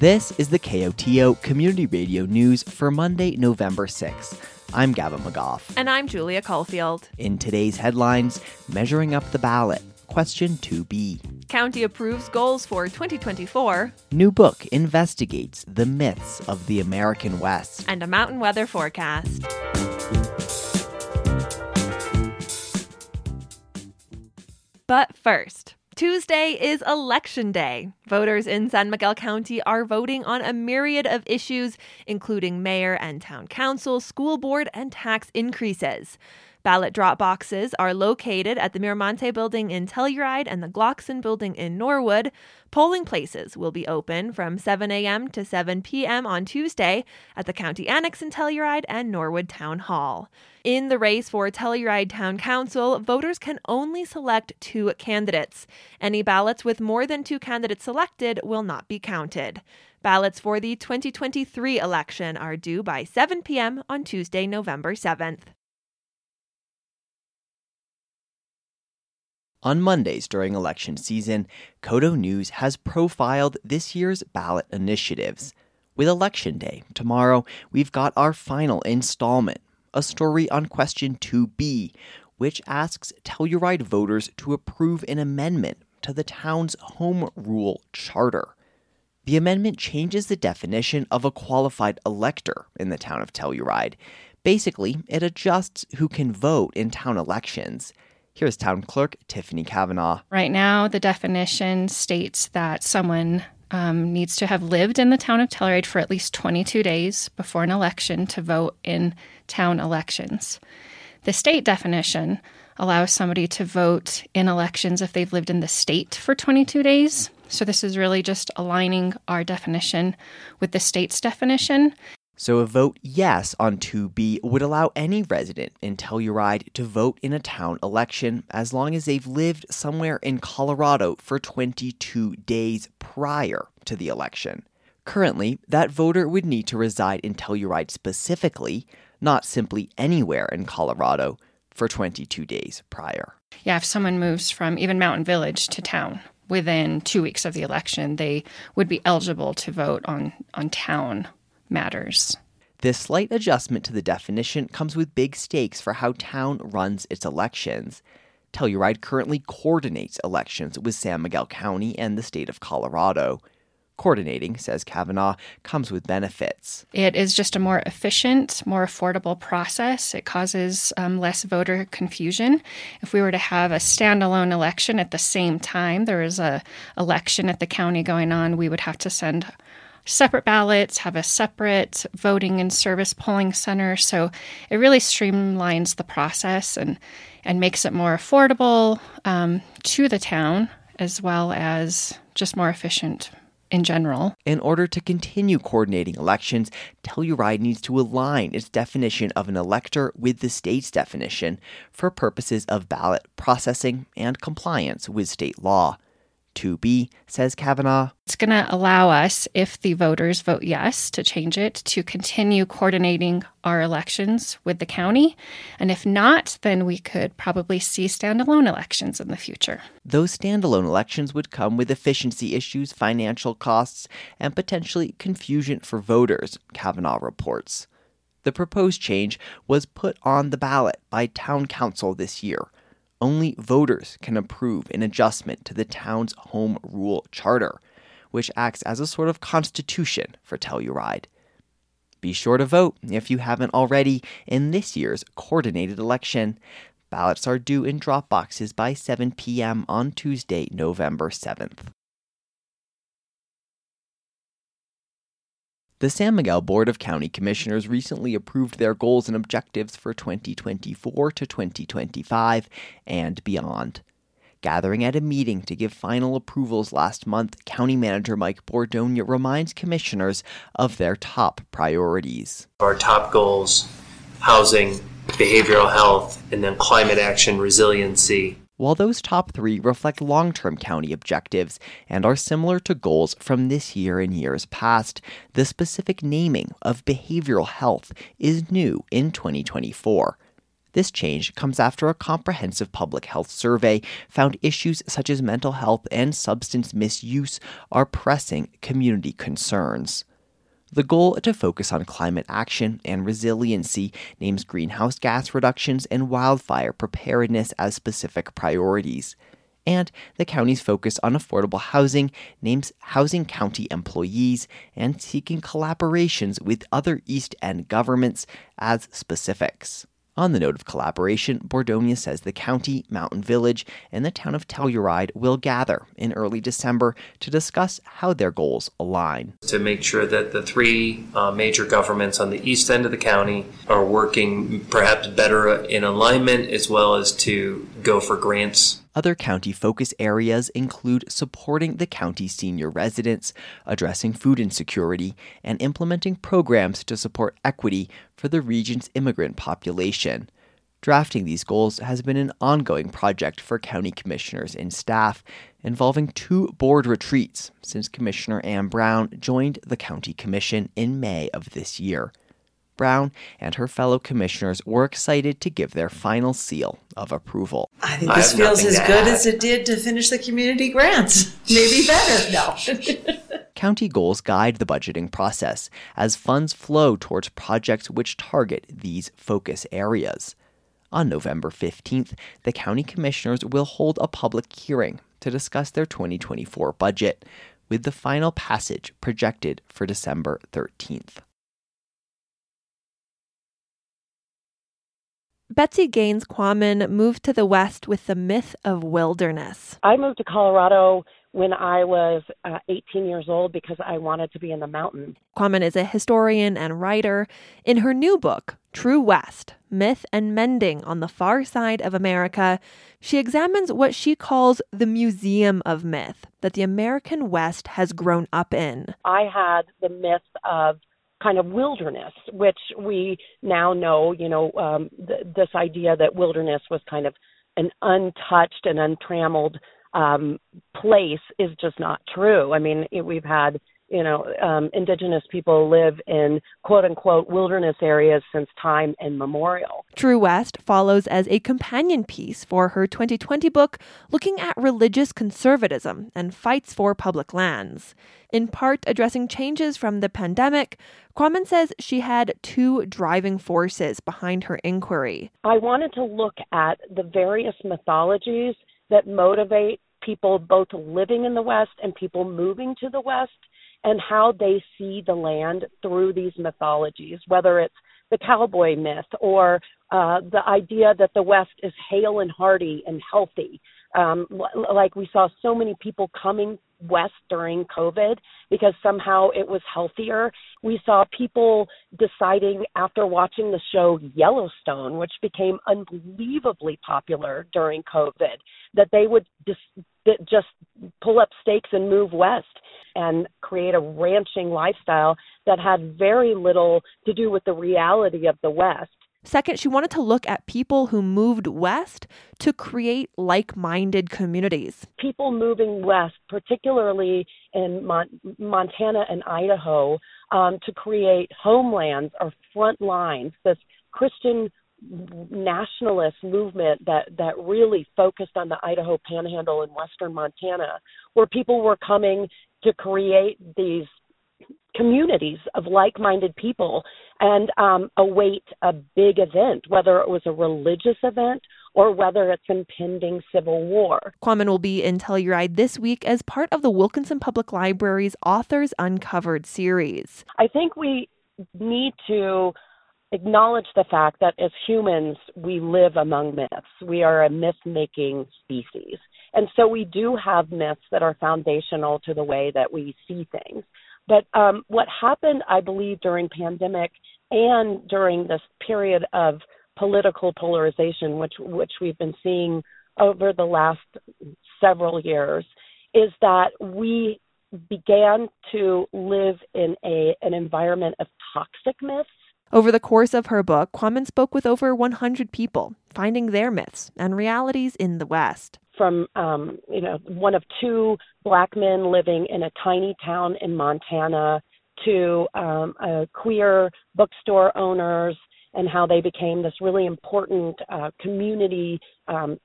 This is the KOTO Community Radio News for Monday, November 6th. I'm Gavin McGough. And I'm Julia Caulfield. In today's headlines, measuring up the ballot. Question 2b. County approves goals for 2024. New book investigates the myths of the American West. And a mountain weather forecast. But first, Tuesday is Election Day. Voters in San Miguel County are voting on a myriad of issues, including mayor and town council, school board, and tax increases. Ballot drop boxes are located at the Miramonte building in Telluride and the Glockson building in Norwood. Polling places will be open from 7 a.m. to 7 p.m. on Tuesday at the County Annex in Telluride and Norwood Town Hall. In the race for Telluride Town Council, voters can only select two candidates. Any ballots with more than two candidates selected will not be counted. Ballots for the 2023 election are due by 7 p.m. on Tuesday, November 7th. On Mondays during election season, KOTO News has profiled this year's ballot initiatives. With Election Day tomorrow, we've got our final installment, a story on question 2b, which asks Telluride voters to approve an amendment to the town's home rule charter. The amendment changes the definition of a qualified elector in the town of Telluride. Basically, it adjusts who can vote in town elections. Here's Town Clerk Tiffany Kavanaugh. Right now, the definition states that someone um, needs to have lived in the town of Telluride for at least 22 days before an election to vote in town elections. The state definition allows somebody to vote in elections if they've lived in the state for 22 days. So, this is really just aligning our definition with the state's definition. So a vote yes on 2B would allow any resident in Telluride to vote in a town election as long as they've lived somewhere in Colorado for 22 days prior to the election. Currently, that voter would need to reside in Telluride specifically, not simply anywhere in Colorado, for 22 days prior. Yeah, if someone moves from even Mountain Village to town within two weeks of the election, they would be eligible to vote on, on town matters. This slight adjustment to the definition comes with big stakes for how town runs its elections. Telluride currently coordinates elections with San Miguel County and the state of Colorado. Coordinating, says Kavanaugh, comes with benefits. It is just a more efficient, more affordable process. It causes um, less voter confusion. If we were to have a standalone election at the same time, there is a election at the county going on, we would have to send separate ballots, have a separate voting and service polling center. So it really streamlines the process and, and makes it more affordable um, to the town as well as just more efficient in general. In order to continue coordinating elections, Telluride needs to align its definition of an elector with the state's definition for purposes of ballot processing and compliance with state law. 2B, says Kavanaugh. It's going to allow us, if the voters vote yes to change it, to continue coordinating our elections with the county. And if not, then we could probably see standalone elections in the future. Those standalone elections would come with efficiency issues, financial costs, and potentially confusion for voters, Kavanaugh reports. The proposed change was put on the ballot by town council this year only voters can approve an adjustment to the town's home rule charter, which acts as a sort of constitution for Telluride. Be sure to vote if you haven't already in this year's coordinated election. Ballots are due in drop boxes by 7 p.m. on Tuesday, November 7th. The San Miguel Board of County Commissioners recently approved their goals and objectives for 2024 to 2025 and beyond. Gathering at a meeting to give final approvals last month, County Manager Mike Bordogna reminds commissioners of their top priorities. Our top goals housing, behavioral health, and then climate action resiliency while those top three reflect long term county objectives and are similar to goals from this year and years past, the specific naming of behavioral health is new in 2024. This change comes after a comprehensive public health survey found issues such as mental health and substance misuse are pressing community concerns. The goal to focus on climate action and resiliency names greenhouse gas reductions and wildfire preparedness as specific priorities. And the county's focus on affordable housing names housing county employees and seeking collaborations with other East End governments as specifics. On the note of collaboration, Bordogna says the county, Mountain Village, and the town of Telluride will gather in early December to discuss how their goals align. To make sure that the three uh, major governments on the east end of the county are working perhaps better in alignment as well as to go for grants other county focus areas include supporting the county's senior residents, addressing food insecurity, and implementing programs to support equity for the region's immigrant population. Drafting these goals has been an ongoing project for county commissioners and staff, involving two board retreats since Commissioner Ann Brown joined the county commission in May of this year. Brown and her fellow commissioners were excited to give their final seal of approval. I think this I feels as good as it did to finish the community grants. Maybe better. No. County goals guide the budgeting process as funds flow towards projects which target these focus areas. On November 15th, the county commissioners will hold a public hearing to discuss their 2024 budget, with the final passage projected for December 13th. Betsy Gaines Quammen moved to the West with the myth of wilderness. I moved to Colorado when I was uh, 18 years old because I wanted to be in the mountains. Quammen is a historian and writer. In her new book, True West Myth and Mending on the Far Side of America, she examines what she calls the museum of myth that the American West has grown up in. I had the myth of kind of wilderness, which we now know, you know, um, th- this idea that wilderness was kind of an untouched and untrammeled um, place is just not true. I mean, we've had you know, um, indigenous people live in quote unquote wilderness areas since time immemorial. True West follows as a companion piece for her 2020 book looking at religious conservatism and fights for public lands. In part addressing changes from the pandemic, Quammen says she had two driving forces behind her inquiry. I wanted to look at the various mythologies that motivate people both living in the West and people moving to the West and how they see the land through these mythologies, whether it's the cowboy myth or uh, the idea that the West is hale and hearty and healthy. Um, like we saw so many people coming west during COVID because somehow it was healthier. We saw people deciding after watching the show Yellowstone, which became unbelievably popular during COVID, that they would just, just pull up stakes and move west and create a ranching lifestyle that had very little to do with the reality of the West. Second, she wanted to look at people who moved west to create like minded communities. People moving west, particularly in Mon- Montana and Idaho, um, to create homelands or front lines, this Christian nationalist movement that that really focused on the Idaho Panhandle and western Montana, where people were coming to create these communities of like-minded people and um, await a big event, whether it was a religious event or whether it's impending civil war. Quammen will be in Telluride this week as part of the Wilkinson Public Library's Authors Uncovered series. I think we need to acknowledge the fact that as humans, we live among myths. We are a myth making species. And so we do have myths that are foundational to the way that we see things. But um, what happened, I believe, during pandemic and during this period of political polarization, which which we've been seeing over the last several years, is that we began to live in a an environment of toxic myths over the course of her book, Quammen spoke with over 100 people, finding their myths and realities in the West. From, um, you know, one of two black men living in a tiny town in Montana to um, queer bookstore owners and how they became this really important uh, community um,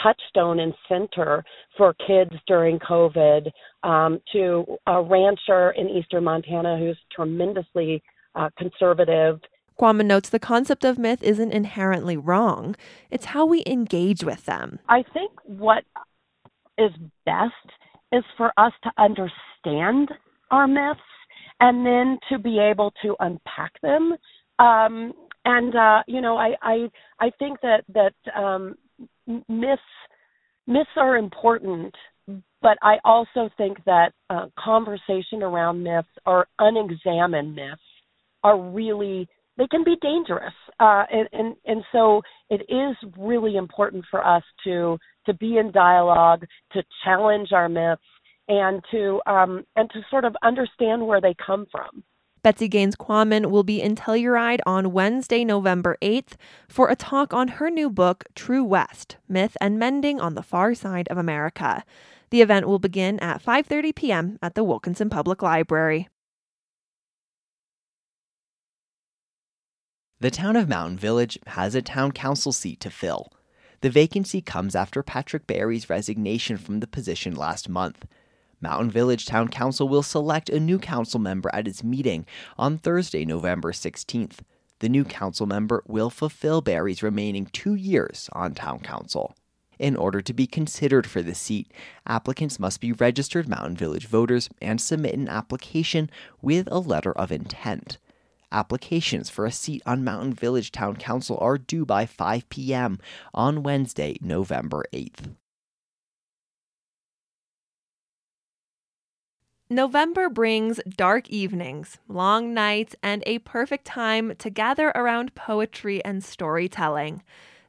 touchstone and center for kids during COVID, um, to a rancher in eastern Montana who's tremendously uh, conservative. Quammen notes the concept of myth isn't inherently wrong. It's how we engage with them. I think what is best is for us to understand our myths and then to be able to unpack them. Um, and uh, you know, I, I I think that that um, myths myths are important, but I also think that uh, conversation around myths or unexamined myths are really they can be dangerous, uh, and, and and so it is really important for us to to be in dialogue, to challenge our myths, and to um, and to sort of understand where they come from. Betsy Gaines Quammen will be in Telluride on Wednesday, November 8th for a talk on her new book, True West: Myth and Mending on the Far Side of America. The event will begin at 5:30 p.m. at the Wilkinson Public Library. The town of Mountain Village has a town council seat to fill. The vacancy comes after Patrick Barry's resignation from the position last month. Mountain Village Town Council will select a new council member at its meeting on Thursday, November 16th. The new council member will fulfill Barry's remaining two years on town council. In order to be considered for the seat, applicants must be registered Mountain Village voters and submit an application with a letter of intent. Applications for a seat on Mountain Village Town Council are due by 5 p.m. on Wednesday, November 8th. November brings dark evenings, long nights, and a perfect time to gather around poetry and storytelling.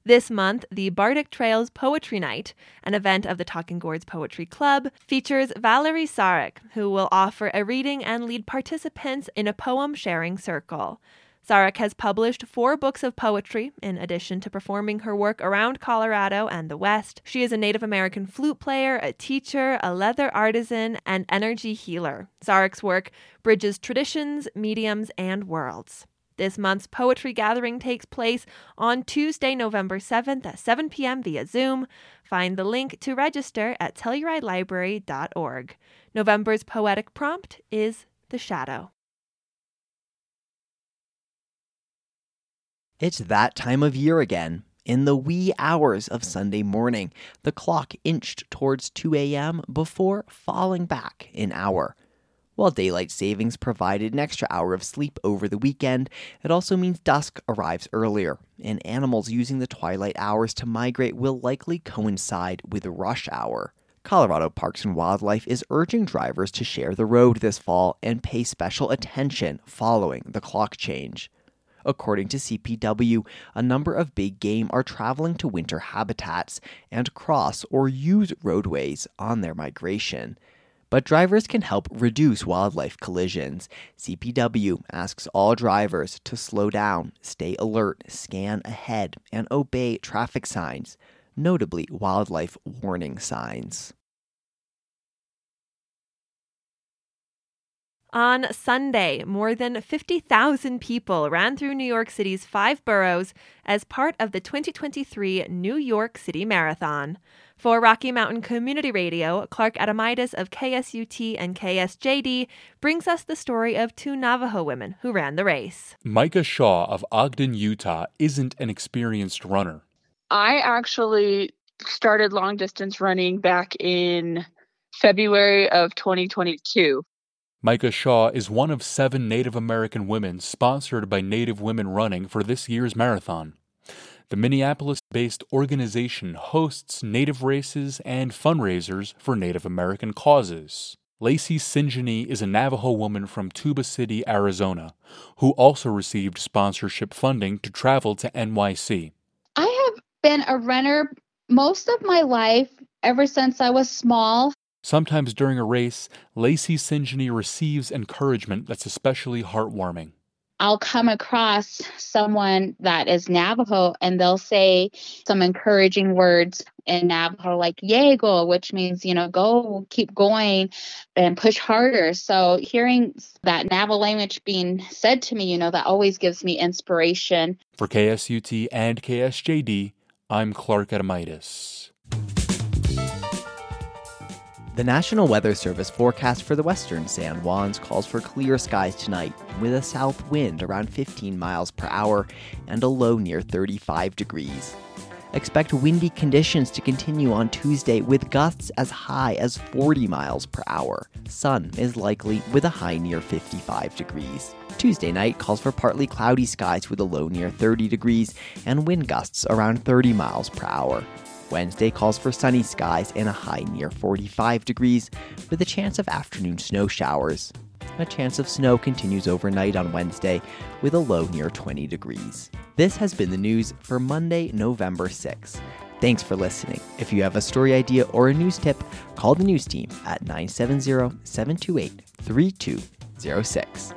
This month, the Bardic Trails Poetry Night, an event of the Talking Gourds Poetry Club, features Valerie Szarek, who will offer a reading and lead participants in a poem sharing circle. Szarek has published four books of poetry, in addition to performing her work around Colorado and the West. She is a Native American flute player, a teacher, a leather artisan, and energy healer. Szarek's work bridges traditions, mediums, and worlds. This month's poetry gathering takes place on Tuesday, November 7th at 7 p.m. via Zoom. Find the link to register at TellurideLibrary.org. November's poetic prompt is The Shadow. It's that time of year again. In the wee hours of Sunday morning, the clock inched towards 2 a.m. before falling back an hour. While daylight savings provided an extra hour of sleep over the weekend, it also means dusk arrives earlier, and animals using the twilight hours to migrate will likely coincide with rush hour. Colorado Parks and Wildlife is urging drivers to share the road this fall and pay special attention following the clock change. According to CPW, a number of big game are traveling to winter habitats and cross or use roadways on their migration. But drivers can help reduce wildlife collisions. CPW asks all drivers to slow down, stay alert, scan ahead, and obey traffic signs, notably wildlife warning signs. On Sunday, more than 50,000 people ran through New York City's five boroughs as part of the 2023 New York City Marathon. For Rocky Mountain Community Radio, Clark Adomaitis of KSUT and KSJD brings us the story of two Navajo women who ran the race. Micah Shaw of Ogden, Utah, isn't an experienced runner. I actually started long distance running back in February of 2022. Micah Shaw is one of seven Native American women sponsored by Native Women Running for this year's marathon. The Minneapolis based organization hosts Native races and fundraisers for Native American causes. Lacey Sinjani is a Navajo woman from Tuba City, Arizona, who also received sponsorship funding to travel to NYC. I have been a runner most of my life, ever since I was small. Sometimes during a race, Lacey Sinjani receives encouragement that's especially heartwarming. I'll come across someone that is Navajo and they'll say some encouraging words in Navajo, like Yego, which means, you know, go, keep going and push harder. So hearing that Navajo language being said to me, you know, that always gives me inspiration. For KSUT and KSJD, I'm Clark Adomaitis. The National Weather Service forecast for the western San Juans calls for clear skies tonight with a south wind around 15 miles per hour and a low near 35 degrees. Expect windy conditions to continue on Tuesday with gusts as high as 40 miles per hour. Sun is likely with a high near 55 degrees. Tuesday night calls for partly cloudy skies with a low near 30 degrees and wind gusts around 30 miles per hour. Wednesday calls for sunny skies and a high near 45 degrees, with a chance of afternoon snow showers. A chance of snow continues overnight on Wednesday, with a low near 20 degrees. This has been the news for Monday, November 6th. Thanks for listening. If you have a story idea or a news tip, call the news team at 970 728 3206.